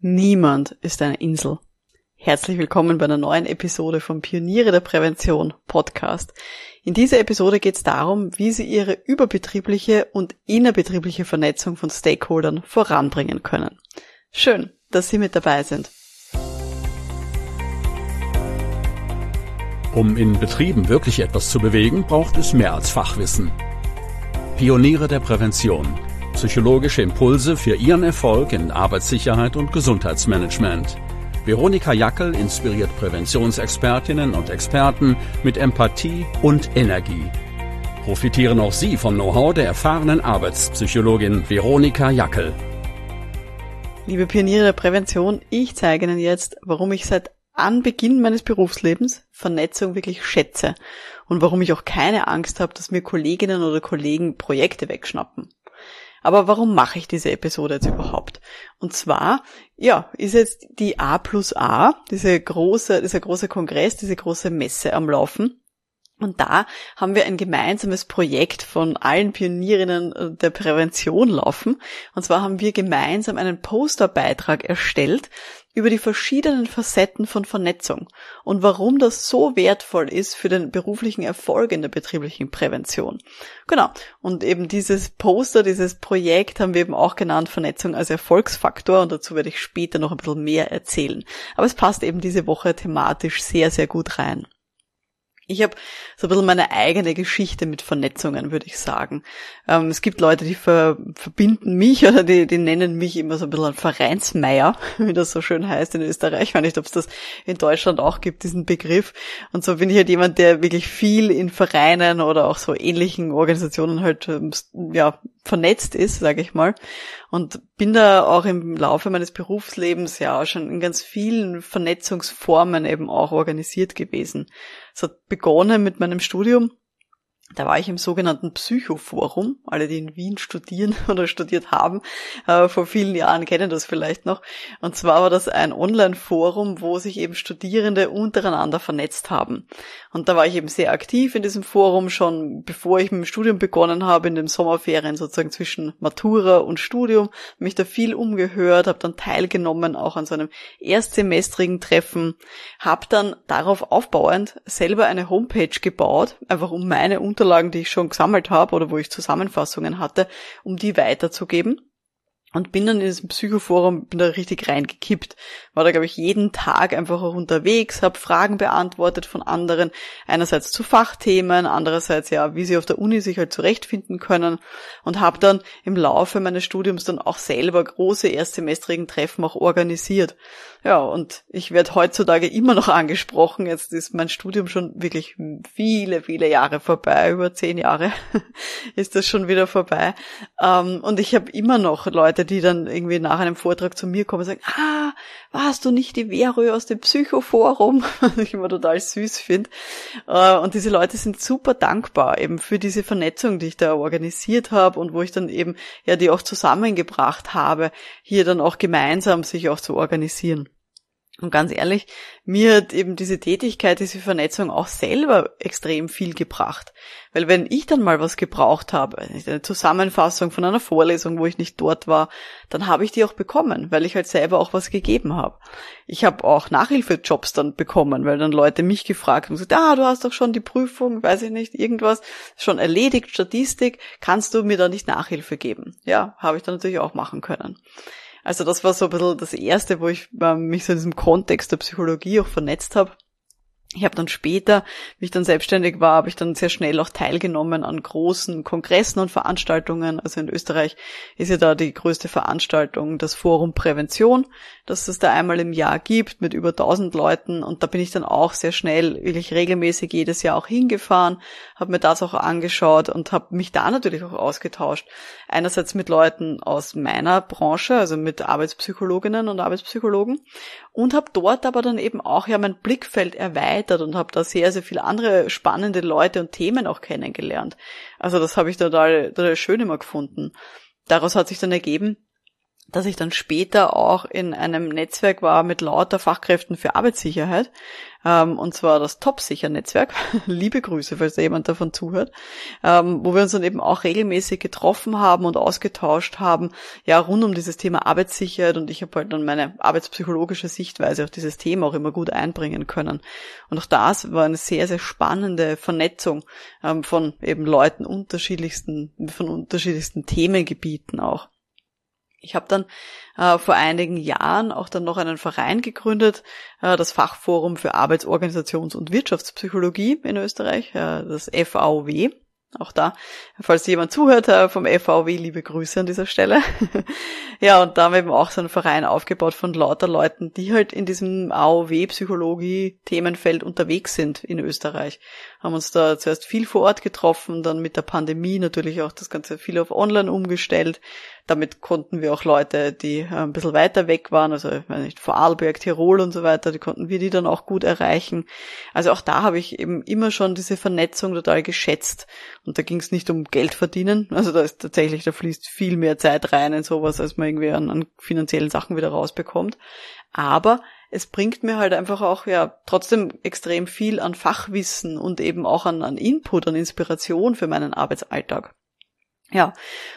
Niemand ist eine Insel. Herzlich willkommen bei einer neuen Episode vom Pioniere der Prävention Podcast. In dieser Episode geht es darum, wie Sie Ihre überbetriebliche und innerbetriebliche Vernetzung von Stakeholdern voranbringen können. Schön, dass Sie mit dabei sind. Um in Betrieben wirklich etwas zu bewegen, braucht es mehr als Fachwissen. Pioniere der Prävention Psychologische Impulse für Ihren Erfolg in Arbeitssicherheit und Gesundheitsmanagement. Veronika Jackel inspiriert Präventionsexpertinnen und Experten mit Empathie und Energie. Profitieren auch Sie vom Know-how der erfahrenen Arbeitspsychologin Veronika Jackel. Liebe Pioniere der Prävention, ich zeige Ihnen jetzt, warum ich seit Anbeginn meines Berufslebens Vernetzung wirklich schätze und warum ich auch keine Angst habe, dass mir Kolleginnen oder Kollegen Projekte wegschnappen. Aber warum mache ich diese Episode jetzt überhaupt? Und zwar, ja, ist jetzt die A plus A, diese große, dieser große Kongress, diese große Messe am Laufen. Und da haben wir ein gemeinsames Projekt von allen Pionierinnen äh, der Prävention laufen. Und zwar haben wir gemeinsam einen Posterbeitrag erstellt über die verschiedenen Facetten von Vernetzung und warum das so wertvoll ist für den beruflichen Erfolg in der betrieblichen Prävention. Genau. Und eben dieses Poster, dieses Projekt haben wir eben auch genannt Vernetzung als Erfolgsfaktor und dazu werde ich später noch ein bisschen mehr erzählen. Aber es passt eben diese Woche thematisch sehr, sehr gut rein. Ich habe so ein bisschen meine eigene Geschichte mit Vernetzungen, würde ich sagen. Ähm, es gibt Leute, die ver verbinden mich oder die, die nennen mich immer so ein bisschen Vereinsmeier, wie das so schön heißt in Österreich. Ich weiß nicht, ob es das in Deutschland auch gibt, diesen Begriff. Und so bin ich halt jemand, der wirklich viel in Vereinen oder auch so ähnlichen Organisationen halt ähm, ja, vernetzt ist, sage ich mal. Und bin da auch im Laufe meines Berufslebens ja schon in ganz vielen Vernetzungsformen eben auch organisiert gewesen. Es hat begonnen mit meinem Studium da war ich im sogenannten Psychoforum. Alle, die in Wien studieren oder studiert haben, äh, vor vielen Jahren kennen das vielleicht noch. Und zwar war das ein Online-Forum, wo sich eben Studierende untereinander vernetzt haben. Und da war ich eben sehr aktiv in diesem Forum, schon bevor ich mit dem Studium begonnen habe, in den Sommerferien sozusagen zwischen Matura und Studium, mich da viel umgehört, habe dann teilgenommen, auch an so einem erstsemestrigen Treffen, habe dann darauf aufbauend selber eine Homepage gebaut, einfach um meine Unterlagen, die ich schon gesammelt habe oder wo ich Zusammenfassungen hatte, um die weiterzugeben. Und bin dann in diesem Psychoforum, bin da richtig reingekippt. War da, glaube ich, jeden Tag einfach auch unterwegs, habe Fragen beantwortet von anderen. Einerseits zu Fachthemen, andererseits ja, wie sie auf der Uni sich halt zurechtfinden können. Und habe dann im Laufe meines Studiums dann auch selber große erstsemestrigen Treffen auch organisiert. Ja, und ich werde heutzutage immer noch angesprochen. Jetzt ist mein Studium schon wirklich viele, viele Jahre vorbei. Über zehn Jahre ist das schon wieder vorbei. Ähm, und ich habe immer noch Leute, die dann irgendwie nach einem Vortrag zu mir kommen und sagen, ah, warst du nicht die Vero aus dem Psychoforum? Was ich immer total süß finde. Äh, und diese Leute sind super dankbar eben für diese Vernetzung, die ich da organisiert habe und wo ich dann eben ja die auch zusammengebracht habe, hier dann auch gemeinsam sich auch zu organisieren. Und ganz ehrlich, mir hat eben diese Tätigkeit, diese Vernetzung auch selber extrem viel gebracht. Weil wenn ich dann mal was gebraucht habe, eine Zusammenfassung von einer Vorlesung, wo ich nicht dort war, dann habe ich die auch bekommen, weil ich halt selber auch was gegeben habe. Ich habe auch Nachhilfejobs dann bekommen, weil dann Leute mich gefragt haben, gesagt, ah, du hast doch schon die Prüfung, weiß ich nicht, irgendwas, schon erledigt, Statistik, kannst du mir da nicht Nachhilfe geben? Ja, habe ich dann natürlich auch machen können. Also das war so ein bisschen das Erste, wo ich äh, mich so in diesem Kontext der Psychologie auch vernetzt habe. Ich habe dann später, wie ich dann selbstständig war, habe ich dann sehr schnell auch teilgenommen an großen Kongressen und Veranstaltungen. Also in Österreich ist ja da die größte Veranstaltung das Forum Prävention, das es da einmal im Jahr gibt mit über 1000 Leuten. Und da bin ich dann auch sehr schnell, wirklich regelmäßig jedes Jahr auch hingefahren, habe mir das auch angeschaut und habe mich da natürlich auch ausgetauscht. Einerseits mit Leuten aus meiner Branche, also mit Arbeitspsychologinnen und Arbeitspsychologen und habe dort aber dann eben auch ja mein Blickfeld erweitert und habe da sehr, sehr viele andere spannende Leute und Themen auch kennengelernt. Also das habe ich total, total schön immer gefunden. Daraus hat sich dann ergeben, dass ich dann später auch in einem Netzwerk war mit lauter Fachkräften für Arbeitssicherheit, ähm, und zwar das Top-Sicher-Netzwerk. Liebe Grüße, falls da jemand davon zuhört, ähm, wo wir uns dann eben auch regelmäßig getroffen haben und ausgetauscht haben, ja, rund um dieses Thema Arbeitssicherheit und ich habe halt dann meine arbeitspsychologische Sichtweise auf dieses Thema auch immer gut einbringen können. Und auch das war eine sehr, sehr spannende Vernetzung ähm, von eben Leuten unterschiedlichsten, von unterschiedlichsten Themengebieten auch. Ich habe dann äh, vor einigen Jahren auch dann noch einen Verein gegründet, äh, das Fachforum für Arbeitsorganisations- und Wirtschaftspsychologie in Österreich, äh, das FAOW. Auch da, falls jemand zuhört äh, vom FAW, liebe Grüße an dieser Stelle. ja, und da haben wir eben auch so einen Verein aufgebaut von lauter Leuten, die halt in diesem AOW-Psychologie-Themenfeld unterwegs sind in Österreich. Haben uns da zuerst viel vor Ort getroffen, dann mit der Pandemie natürlich auch das Ganze viel auf Online umgestellt. Damit konnten wir auch Leute, die äh, ein bisschen weiter weg waren, also ich weiß nicht, Vorarlberg, Tirol und so weiter, die konnten wir die dann auch gut erreichen. Also auch da habe ich eben immer schon diese Vernetzung total geschätzt und da ging es nicht um Geld verdienen. Also da ist tatsächlich, da fließt viel mehr Zeit rein in sowas, als man irgendwie an, an finanziellen Sachen wieder rausbekommt. Aber es bringt mir halt einfach auch ja trotzdem extrem viel an Fachwissen und eben auch an, an Input, an Inspiration für meinen Arbeitsalltag. Ja,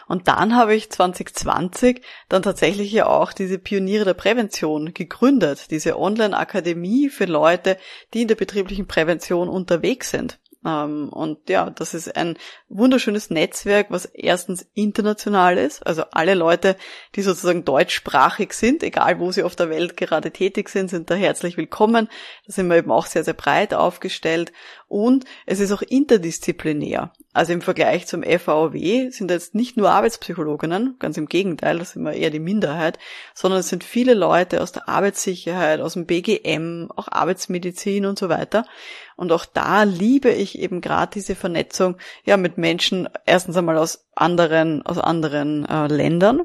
und dann habe ich 2020 dann tatsächlich ja auch diese Pioniere der Prävention gegründet, diese Online-Akademie für Leute, die in der betrieblichen Prävention unterwegs sind. Ähm, und ja, das ist ein wunderschönes Netzwerk, was erstens international ist. Also alle Leute, die sozusagen deutschsprachig sind, egal wo sie auf der Welt gerade tätig sind, sind da herzlich willkommen. Da sind wir eben auch sehr, sehr breit aufgestellt. Und es ist auch interdisziplinär. Also im Vergleich zum FAOW sind jetzt nicht nur Arbeitspsychologinnen, ganz im Gegenteil, das sind wir eher die Minderheit, sondern es sind viele Leute aus der Arbeitssicherheit, aus dem BGM, auch Arbeitsmedizin und so weiter. Und auch da liebe ich eben gerade diese Vernetzung ja mit Menschen erstens einmal aus anderen aus anderen äh, Ländern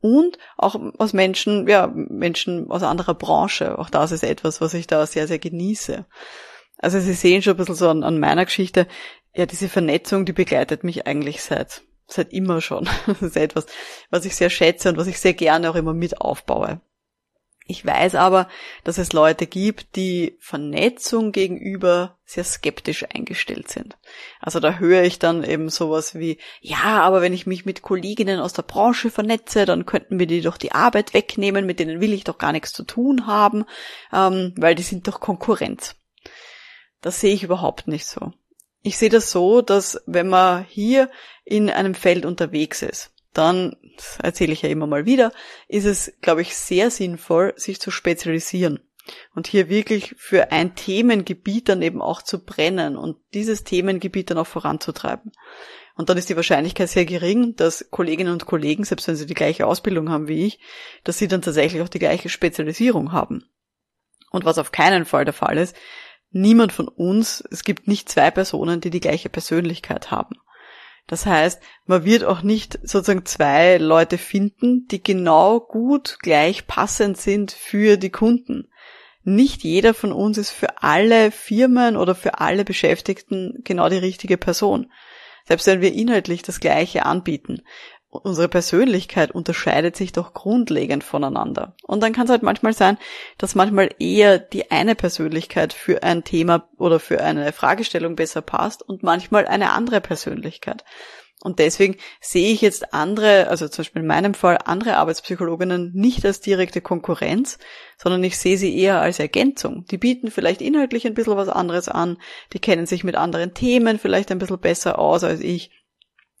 und auch aus Menschen ja Menschen aus anderer Branche. Auch das ist etwas, was ich da sehr sehr genieße. Also Sie sehen schon ein bisschen so an, an meiner Geschichte, ja, diese Vernetzung, die begleitet mich eigentlich seit, seit immer schon. Das ist etwas, was ich sehr schätze und was ich sehr gerne auch immer mit aufbaue. Ich weiß aber, dass es Leute gibt, die Vernetzung gegenüber sehr skeptisch eingestellt sind. Also da höre ich dann eben sowas wie, ja, aber wenn ich mich mit Kolleginnen aus der Branche vernetze, dann könnten wir die doch die Arbeit wegnehmen, mit denen will ich doch gar nichts zu tun haben, ähm, weil die sind doch Konkurrenz. Das sehe ich überhaupt nicht so. Ich sehe das so, dass wenn man hier in einem Feld unterwegs ist, dann, das erzähle ich ja immer mal wieder, ist es, glaube ich, sehr sinnvoll, sich zu spezialisieren und hier wirklich für ein Themengebiet dann eben auch zu brennen und dieses Themengebiet dann auch voranzutreiben. Und dann ist die Wahrscheinlichkeit sehr gering, dass Kolleginnen und Kollegen, selbst wenn sie die gleiche Ausbildung haben wie ich, dass sie dann tatsächlich auch die gleiche Spezialisierung haben. Und was auf keinen Fall der Fall ist, niemand von uns, es gibt nicht zwei Personen, die die gleiche Persönlichkeit haben. Das heißt, man wird auch nicht sozusagen zwei Leute finden, die genau gut gleich passend sind für die Kunden. Nicht jeder von uns ist für alle Firmen oder für alle Beschäftigten genau die richtige Person. Selbst wenn wir inhaltlich das Gleiche anbieten unsere Persönlichkeit unterscheidet sich doch grundlegend voneinander. Und dann kann es halt manchmal sein, dass manchmal eher die eine Persönlichkeit für ein Thema oder für eine Fragestellung besser passt und manchmal eine andere Persönlichkeit. Und deswegen sehe ich jetzt andere, also zum Beispiel in meinem Fall andere Arbeitspsychologinnen nicht als direkte Konkurrenz, sondern ich sehe sie eher als Ergänzung. Die bieten vielleicht inhaltlich ein bisschen was anderes an, die kennen sich mit anderen Themen vielleicht ein bisschen besser aus als ich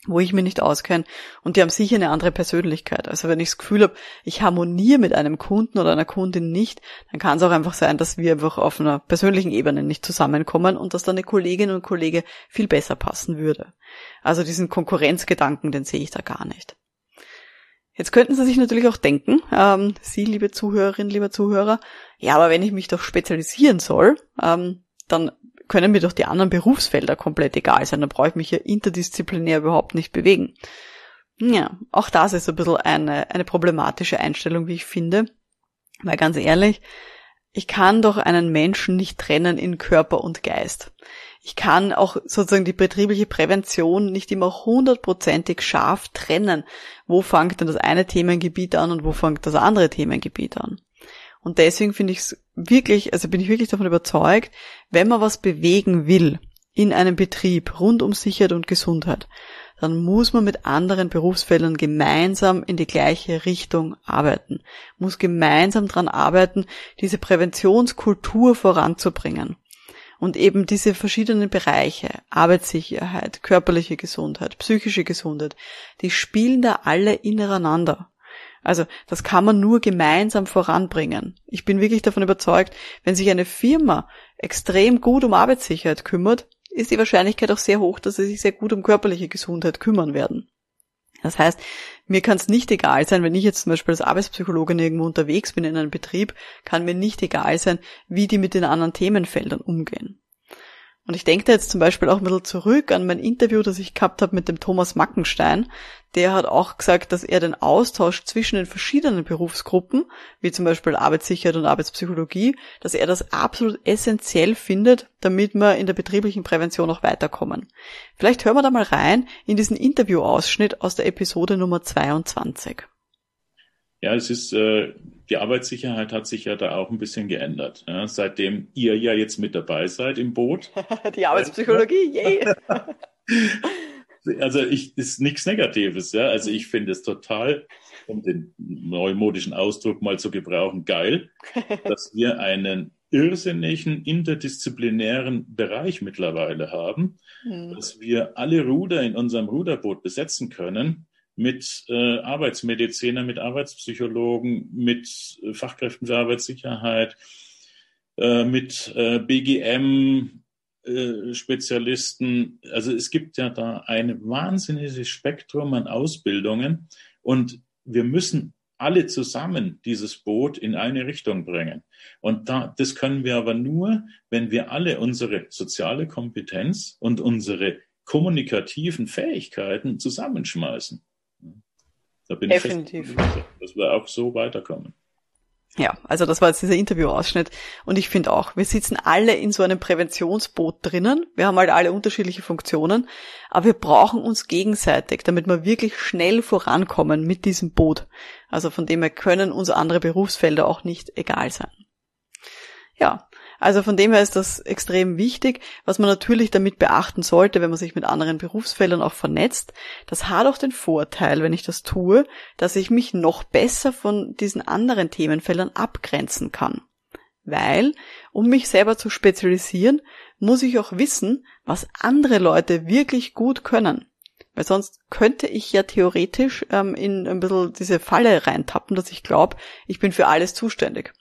wo ich mir nicht auskenne und die haben sicher eine andere Persönlichkeit. Also wenn ich das Gefühl habe, ich harmoniere mit einem Kunden oder einer Kundin nicht, dann kann es auch einfach sein, dass wir einfach auf einer persönlichen Ebene nicht zusammenkommen und dass dann eine Kollegin und Kollege viel besser passen würde. Also diesen Konkurrenzgedanken, den sehe ich da gar nicht. Jetzt könnten Sie sich natürlich auch denken, ähm, Sie, liebe Zuhörerin, lieber Zuhörer, ja, aber wenn ich mich doch spezialisieren soll, ähm, dann können mir doch die anderen Berufsfelder komplett egal sein. Da brauche ich mich ja interdisziplinär überhaupt nicht bewegen. Ja, auch das ist ein bisschen eine, eine problematische Einstellung, wie ich finde. Weil ganz ehrlich, ich kann doch einen Menschen nicht trennen in Körper und Geist. Ich kann auch sozusagen die betriebliche Prävention nicht immer hundertprozentig scharf trennen. Wo fängt denn das eine Themengebiet an und wo fängt das andere Themengebiet an? Und deswegen finde ich es wirklich, also bin ich wirklich davon überzeugt, wenn man was bewegen will in einem Betrieb rund um Sicherheit und Gesundheit, dann muss man mit anderen Berufsfeldern gemeinsam in die gleiche Richtung arbeiten, muss gemeinsam daran arbeiten, diese Präventionskultur voranzubringen. Und eben diese verschiedenen Bereiche, Arbeitssicherheit, körperliche Gesundheit, psychische Gesundheit, die spielen da alle ineinander. Also das kann man nur gemeinsam voranbringen. Ich bin wirklich davon überzeugt, wenn sich eine Firma extrem gut um Arbeitssicherheit kümmert, ist die Wahrscheinlichkeit auch sehr hoch, dass sie sich sehr gut um körperliche Gesundheit kümmern werden. Das heißt, mir kann es nicht egal sein, wenn ich jetzt zum Beispiel als Arbeitspsychologin irgendwo unterwegs bin in einem Betrieb, kann mir nicht egal sein, wie die mit den anderen Themenfeldern umgehen. Und ich denke da jetzt zum Beispiel auch ein bisschen zurück an mein Interview, das ich gehabt habe mit dem Thomas Mackenstein. Der hat auch gesagt, dass er den Austausch zwischen den verschiedenen Berufsgruppen, wie zum Beispiel Arbeitssicherheit und Arbeitspsychologie, dass er das absolut essentiell findet, damit wir in der betrieblichen Prävention auch weiterkommen. Vielleicht hören wir da mal rein in diesen Interviewausschnitt aus der Episode Nummer 22. Ja, es ist, äh, die Arbeitssicherheit hat sich ja da auch ein bisschen geändert. Ja, seitdem ihr ja jetzt mit dabei seid im Boot. die Arbeitspsychologie, yay! also ich ist nichts Negatives, ja. Also ich finde es total, um den neumodischen Ausdruck mal zu gebrauchen, geil, dass wir einen irrsinnigen interdisziplinären Bereich mittlerweile haben, mhm. dass wir alle Ruder in unserem Ruderboot besetzen können mit äh, Arbeitsmedizinern, mit Arbeitspsychologen, mit äh, Fachkräften für Arbeitssicherheit, äh, mit äh, BGM, äh. Also es gibt ja da ein wahnsinniges Spektrum an Ausbildungen und wir müssen alle zusammen dieses Boot in eine Richtung bringen. Und da, das können wir aber nur, wenn wir alle unsere soziale Kompetenz und unsere kommunikativen Fähigkeiten zusammenschmeißen. Da bin Definitiv. ich fest, dass wir auch so weiterkommen. Ja, also das war jetzt dieser Interviewausschnitt. Und ich finde auch, wir sitzen alle in so einem Präventionsboot drinnen. Wir haben halt alle unterschiedliche Funktionen. Aber wir brauchen uns gegenseitig, damit wir wirklich schnell vorankommen mit diesem Boot. Also von dem her können uns andere Berufsfelder auch nicht egal sein. Ja, also von dem her ist das extrem wichtig, was man natürlich damit beachten sollte, wenn man sich mit anderen Berufsfeldern auch vernetzt. Das hat auch den Vorteil, wenn ich das tue, dass ich mich noch besser von diesen anderen Themenfeldern abgrenzen kann. Weil, um mich selber zu spezialisieren, muss ich auch wissen, was andere Leute wirklich gut können. Weil sonst könnte ich ja theoretisch ähm, in ein bisschen diese Falle reintappen, dass ich glaube, ich bin für alles zuständig.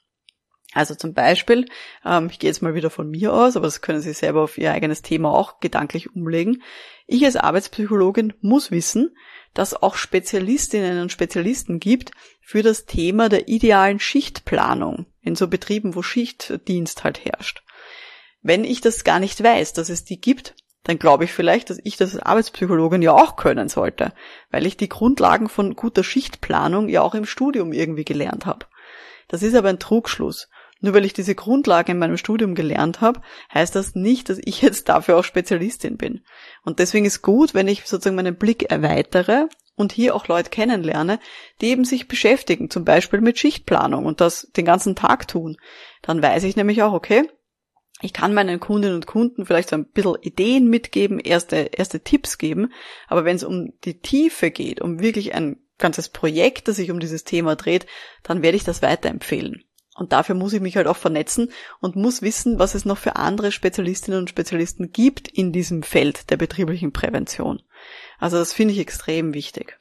Also zum Beispiel, ähm, ich gehe jetzt mal wieder von mir aus, aber das können Sie selber auf Ihr eigenes Thema auch gedanklich umlegen. Ich als Arbeitspsychologin muss wissen, dass auch Spezialistinnen und Spezialisten gibt für das Thema der idealen Schichtplanung in so Betrieben, wo Schichtdienst halt herrscht. Wenn ich das gar nicht weiß, dass es die gibt, dann glaube ich vielleicht, dass ich das als Arbeitspsychologin ja auch können sollte, weil ich die Grundlagen von guter Schichtplanung ja auch im Studium irgendwie gelernt habe. Das ist aber ein Trugschluss. Nur weil ich diese Grundlage in meinem Studium gelernt habe, heißt das nicht, dass ich jetzt dafür auch Spezialistin bin. Und deswegen ist gut, wenn ich sozusagen meinen Blick erweitere und hier auch Leute kennenlerne, die eben sich beschäftigen, zum Beispiel mit Schichtplanung und das den ganzen Tag tun. Dann weiß ich nämlich auch, okay, ich kann meinen Kundinnen und Kunden vielleicht so ein bisschen Ideen mitgeben, erste, erste Tipps geben, aber wenn es um die Tiefe geht, um wirklich ein ganzes Projekt, das sich um dieses Thema dreht, dann werde ich das weiterempfehlen. Und dafür muss ich mich halt auch vernetzen und muss wissen, was es noch für andere Spezialistinnen und Spezialisten gibt in diesem Feld der betrieblichen Prävention. Also das finde ich extrem wichtig.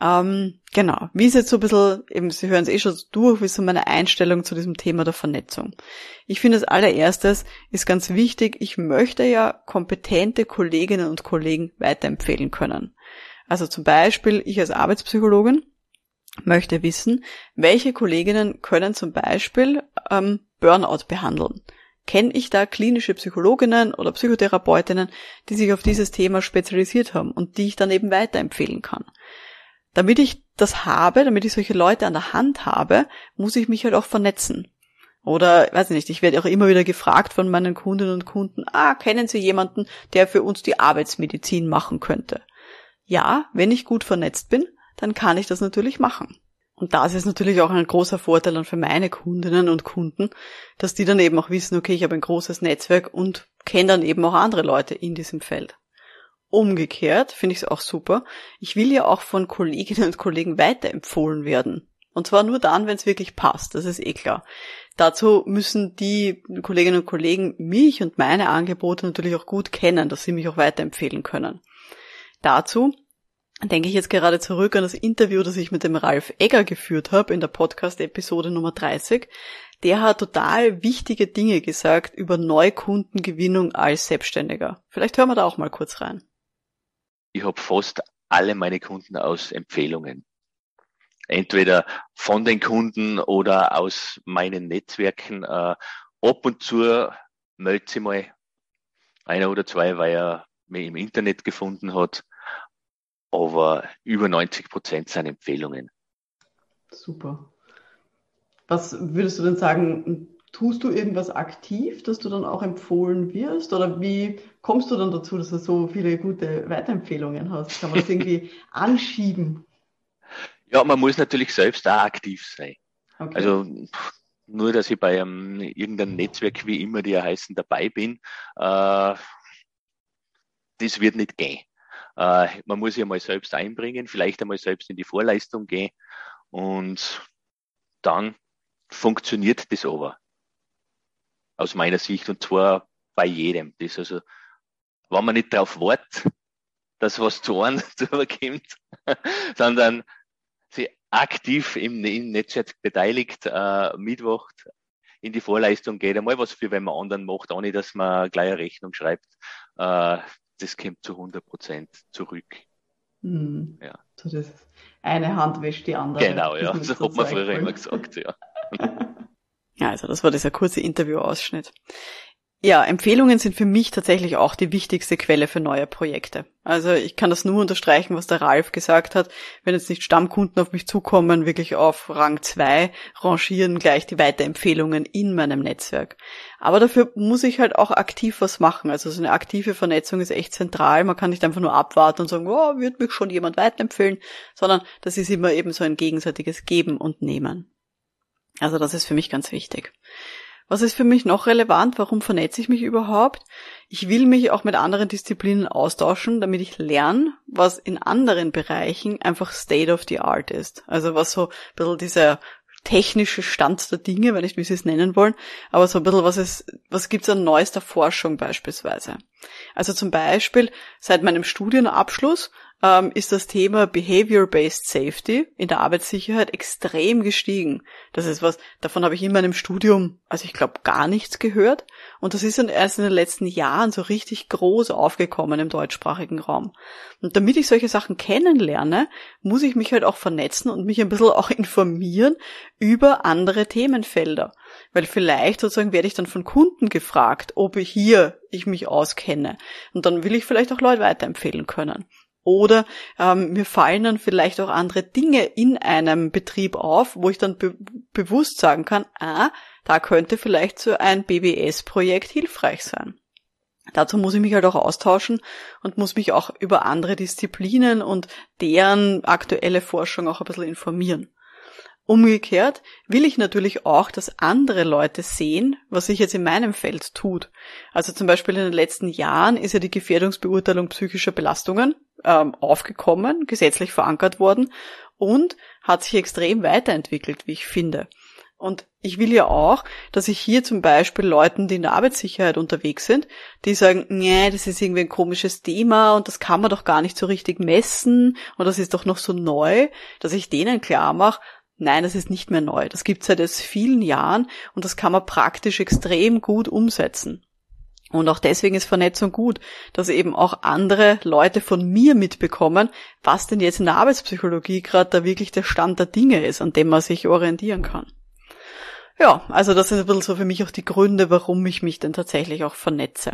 Ähm, genau. Wie ist jetzt so ein bisschen, eben, Sie hören es eh schon durch, wie ist so meine Einstellung zu diesem Thema der Vernetzung? Ich finde, als allererstes ist ganz wichtig, ich möchte ja kompetente Kolleginnen und Kollegen weiterempfehlen können. Also zum Beispiel, ich als Arbeitspsychologin möchte wissen, welche Kolleginnen können zum Beispiel ähm, Burnout behandeln. Kenne ich da klinische Psychologinnen oder Psychotherapeutinnen, die sich auf dieses Thema spezialisiert haben und die ich dann eben weiterempfehlen kann? Damit ich das habe, damit ich solche Leute an der Hand habe, muss ich mich halt auch vernetzen. Oder, weiß ich nicht, ich werde auch immer wieder gefragt von meinen Kundinnen und Kunden, ah, kennen Sie jemanden, der für uns die Arbeitsmedizin machen könnte? Ja, wenn ich gut vernetzt bin, dann kann ich das natürlich machen. Und das ist natürlich auch ein großer Vorteil dann für meine Kundinnen und Kunden, dass die dann eben auch wissen, okay, ich habe ein großes Netzwerk und kenne dann eben auch andere Leute in diesem Feld. Umgekehrt finde ich es auch super. Ich will ja auch von Kolleginnen und Kollegen weiterempfohlen werden. Und zwar nur dann, wenn es wirklich passt, das ist eh klar. Dazu müssen die Kolleginnen und Kollegen mich und meine Angebote natürlich auch gut kennen, dass sie mich auch weiterempfehlen können. Dazu denke ich jetzt gerade zurück an das Interview, das ich mit dem Ralf Egger geführt habe in der Podcast-Episode Nummer 30. Der hat total wichtige Dinge gesagt über Neukundengewinnung als Selbstständiger. Vielleicht hören wir da auch mal kurz rein. Ich habe fast alle meine Kunden aus Empfehlungen. Entweder von den Kunden oder aus meinen Netzwerken. Äh, ab und zu meldet sie mal einer oder zwei, weil er mich im Internet gefunden hat aber über 90 Prozent sind Empfehlungen. Super. Was würdest du denn sagen, tust du irgendwas aktiv, dass du dann auch empfohlen wirst? Oder wie kommst du dann dazu, dass du so viele gute Weiterempfehlungen hast? Kann man das irgendwie anschieben? Ja, man muss natürlich selbst auch aktiv sein. Okay. Also nur, dass ich bei einem, irgendeinem Netzwerk, wie immer die heißen, dabei bin, äh, das wird nicht gehen. Äh, man muss sich einmal selbst einbringen, vielleicht einmal selbst in die Vorleistung gehen und dann funktioniert das aber. Aus meiner Sicht und zwar bei jedem. Das also, wenn man nicht darauf wartet, dass was zu einem zukommt, sondern sich aktiv im, im Netzwerk beteiligt, äh, mitwacht, in die Vorleistung geht, einmal was für wenn man anderen macht, ohne dass man gleich eine Rechnung schreibt. Äh, das kommt zu 100 Prozent zurück. Hm. Ja. So das eine Hand wäscht die andere. Genau, ja. So hat man früher immer gesagt, ja. ja, also das war dieser kurze Interviewausschnitt. Ja, Empfehlungen sind für mich tatsächlich auch die wichtigste Quelle für neue Projekte. Also ich kann das nur unterstreichen, was der Ralf gesagt hat. Wenn jetzt nicht Stammkunden auf mich zukommen, wirklich auf Rang 2 rangieren gleich die Weiterempfehlungen in meinem Netzwerk. Aber dafür muss ich halt auch aktiv was machen. Also so eine aktive Vernetzung ist echt zentral. Man kann nicht einfach nur abwarten und sagen, oh, wird mich schon jemand weiterempfehlen, sondern das ist immer eben so ein gegenseitiges Geben und Nehmen. Also das ist für mich ganz wichtig. Was ist für mich noch relevant? Warum vernetze ich mich überhaupt? Ich will mich auch mit anderen Disziplinen austauschen, damit ich lerne, was in anderen Bereichen einfach State of the Art ist. Also was so ein bisschen dieser technische Stand der Dinge, wenn nicht, wie Sie es nennen wollen, aber so ein bisschen, was es, was gibt's an neuester Forschung beispielsweise. Also zum Beispiel seit meinem Studienabschluss ähm, ist das Thema Behavior-Based Safety in der Arbeitssicherheit extrem gestiegen. Das ist was, davon habe ich in meinem Studium, also ich glaube, gar nichts gehört. Und das ist erst in den letzten Jahren so richtig groß aufgekommen im deutschsprachigen Raum. Und damit ich solche Sachen kennenlerne, muss ich mich halt auch vernetzen und mich ein bisschen auch informieren über andere Themenfelder. Weil vielleicht sozusagen werde ich dann von Kunden gefragt, ob ich hier ich mich auskenne. Und dann will ich vielleicht auch Leute weiterempfehlen können. Oder ähm, mir fallen dann vielleicht auch andere Dinge in einem Betrieb auf, wo ich dann be bewusst sagen kann, ah, da könnte vielleicht so ein BBS-Projekt hilfreich sein. Dazu muss ich mich halt auch austauschen und muss mich auch über andere Disziplinen und deren aktuelle Forschung auch ein bisschen informieren. Umgekehrt will ich natürlich auch, dass andere Leute sehen, was sich jetzt in meinem Feld tut. Also zum Beispiel in den letzten Jahren ist ja die Gefährdungsbeurteilung psychischer Belastungen ähm, aufgekommen, gesetzlich verankert worden und hat sich extrem weiterentwickelt, wie ich finde. Und ich will ja auch, dass ich hier zum Beispiel Leuten, die in der Arbeitssicherheit unterwegs sind, die sagen, nee, das ist irgendwie ein komisches Thema und das kann man doch gar nicht so richtig messen und das ist doch noch so neu, dass ich denen klar mache, Nein, das ist nicht mehr neu. Das gibt es seit vielen Jahren und das kann man praktisch extrem gut umsetzen. Und auch deswegen ist Vernetzung gut, dass eben auch andere Leute von mir mitbekommen, was denn jetzt in der Arbeitspsychologie gerade da wirklich der Stand der Dinge ist, an dem man sich orientieren kann. Ja, also das sind ein bisschen so für mich auch die Gründe, warum ich mich denn tatsächlich auch vernetze.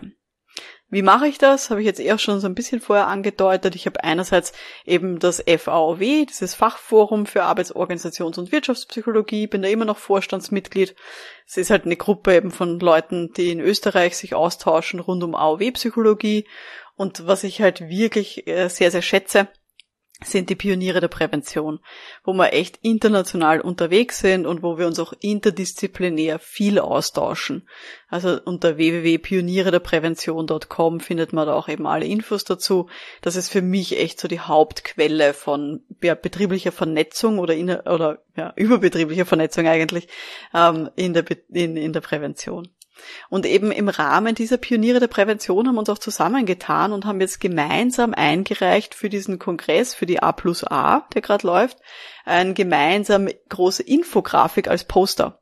Wie mache ich das? Habe ich jetzt eher schon so ein bisschen vorher angedeutet. Ich habe einerseits eben das FAOW, dieses Fachforum für Arbeitsorganisations- und Wirtschaftspsychologie, bin da immer noch Vorstandsmitglied. Es ist halt eine Gruppe eben von Leuten, die in Österreich sich austauschen rund um AOW-Psychologie. Und was ich halt wirklich äh, sehr, sehr schätze, sind die Pioniere der Prävention, wo wir echt international unterwegs sind und wo wir uns auch interdisziplinär viel austauschen. Also unter www.pionierederprävention.com findet man da auch eben alle Infos dazu. Das ist für mich echt so die Hauptquelle von betrieblicher Vernetzung oder, in, oder ja, überbetrieblicher Vernetzung eigentlich ähm, in, der, in, in der Prävention. Und eben im Rahmen dieser Pioniere der Prävention haben wir uns auch zusammengetan und haben jetzt gemeinsam eingereicht für diesen Kongress, für die A plus A, der gerade läuft, ein gemeinsam große Infografik als Poster.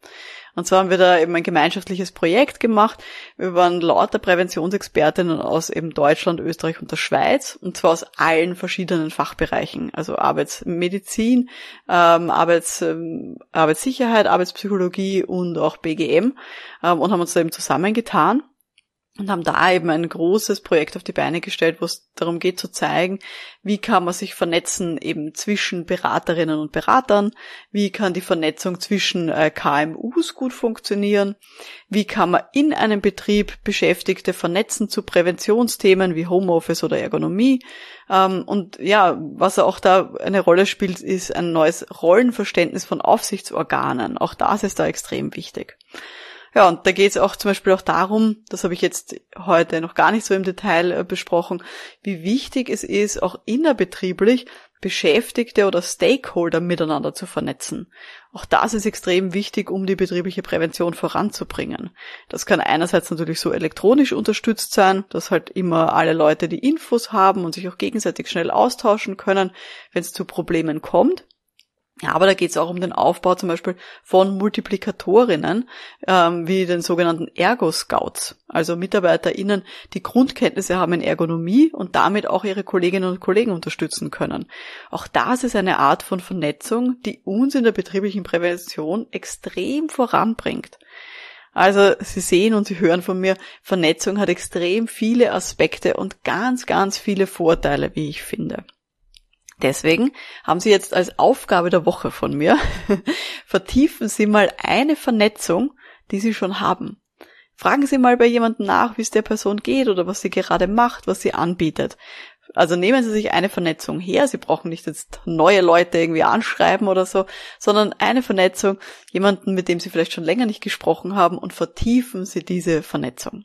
Und zwar haben wir da eben ein gemeinschaftliches Projekt gemacht. Wir waren lauter Präventionsexpertinnen aus eben Deutschland, Österreich und der Schweiz. Und zwar aus allen verschiedenen Fachbereichen. Also Arbeitsmedizin, ähm, Arbeits, ähm, Arbeitssicherheit, Arbeitspsychologie und auch BGM. Ähm, und haben uns da eben zusammengetan und haben da eben ein großes Projekt auf die Beine gestellt, wo es darum geht zu zeigen, wie kann man sich vernetzen eben zwischen Beraterinnen und Beratern, wie kann die Vernetzung zwischen äh, KMUs gut funktionieren, wie kann man in einem Betrieb Beschäftigte vernetzen zu Präventionsthemen wie Homeoffice oder Ergonomie. Ähm, und ja, was auch da eine Rolle spielt, ist ein neues Rollenverständnis von Aufsichtsorganen. Auch das ist da extrem wichtig. Ja, und da geht es auch zum Beispiel auch darum, das habe ich jetzt heute noch gar nicht so im Detail äh, besprochen, wie wichtig es ist, auch innerbetrieblich Beschäftigte oder Stakeholder miteinander zu vernetzen. Auch das ist extrem wichtig, um die betriebliche Prävention voranzubringen. Das kann einerseits natürlich so elektronisch unterstützt sein, dass halt immer alle Leute die Infos haben und sich auch gegenseitig schnell austauschen können, wenn es zu Problemen kommt. Ja, aber da geht es auch um den Aufbau zum Beispiel von Multiplikatorinnen, ähm, wie den sogenannten Ergo-Scouts, also MitarbeiterInnen, die Grundkenntnisse haben in Ergonomie und damit auch ihre Kolleginnen und Kollegen unterstützen können. Auch das ist eine Art von Vernetzung, die uns in der betrieblichen Prävention extrem voranbringt. Also Sie sehen und Sie hören von mir, Vernetzung hat extrem viele Aspekte und ganz, ganz viele Vorteile, wie ich finde. Deswegen haben Sie jetzt als Aufgabe der Woche von mir, vertiefen Sie mal eine Vernetzung, die Sie schon haben. Fragen Sie mal bei jemandem nach, wie es der Person geht oder was sie gerade macht, was sie anbietet. Also nehmen Sie sich eine Vernetzung her. Sie brauchen nicht jetzt neue Leute irgendwie anschreiben oder so, sondern eine Vernetzung, jemanden, mit dem Sie vielleicht schon länger nicht gesprochen haben und vertiefen Sie diese Vernetzung.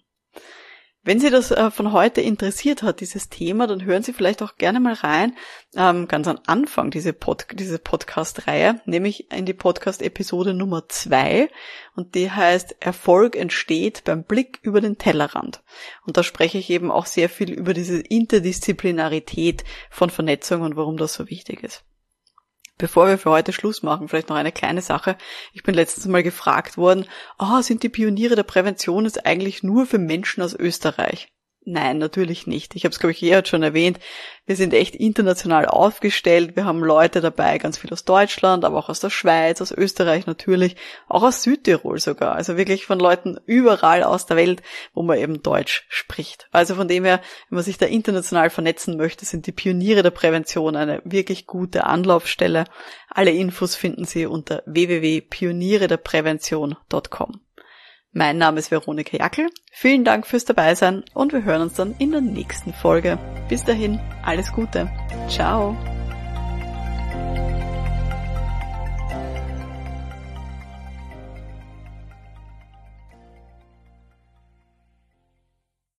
Wenn Sie das äh, von heute interessiert hat, dieses Thema, dann hören Sie vielleicht auch gerne mal rein, ähm, ganz am Anfang diese, Pod diese Podcast-Reihe, nämlich in die Podcast-Episode Nummer zwei und die heißt Erfolg entsteht beim Blick über den Tellerrand. Und da spreche ich eben auch sehr viel über diese Interdisziplinarität von Vernetzung und warum das so wichtig ist. Bevor wir für heute Schluss machen, vielleicht noch eine kleine Sache. Ich bin letztens mal gefragt worden, oh, sind die Pioniere der Prävention jetzt eigentlich nur für Menschen aus Österreich? Nein, natürlich nicht. Ich habe es, glaube ich, eher schon erwähnt. Wir sind echt international aufgestellt. Wir haben Leute dabei, ganz viel aus Deutschland, aber auch aus der Schweiz, aus Österreich natürlich, auch aus Südtirol sogar. Also wirklich von Leuten überall aus der Welt, wo man eben Deutsch spricht. Also von dem her, wenn man sich da international vernetzen möchte, sind die Pioniere der Prävention eine wirklich gute Anlaufstelle. Alle Infos finden Sie unter www.pionierederprävention.com. Mein Name ist Veronika Jackel. Vielen Dank fürs Dabeisein und wir hören uns dann in der nächsten Folge. Bis dahin, alles Gute. Ciao.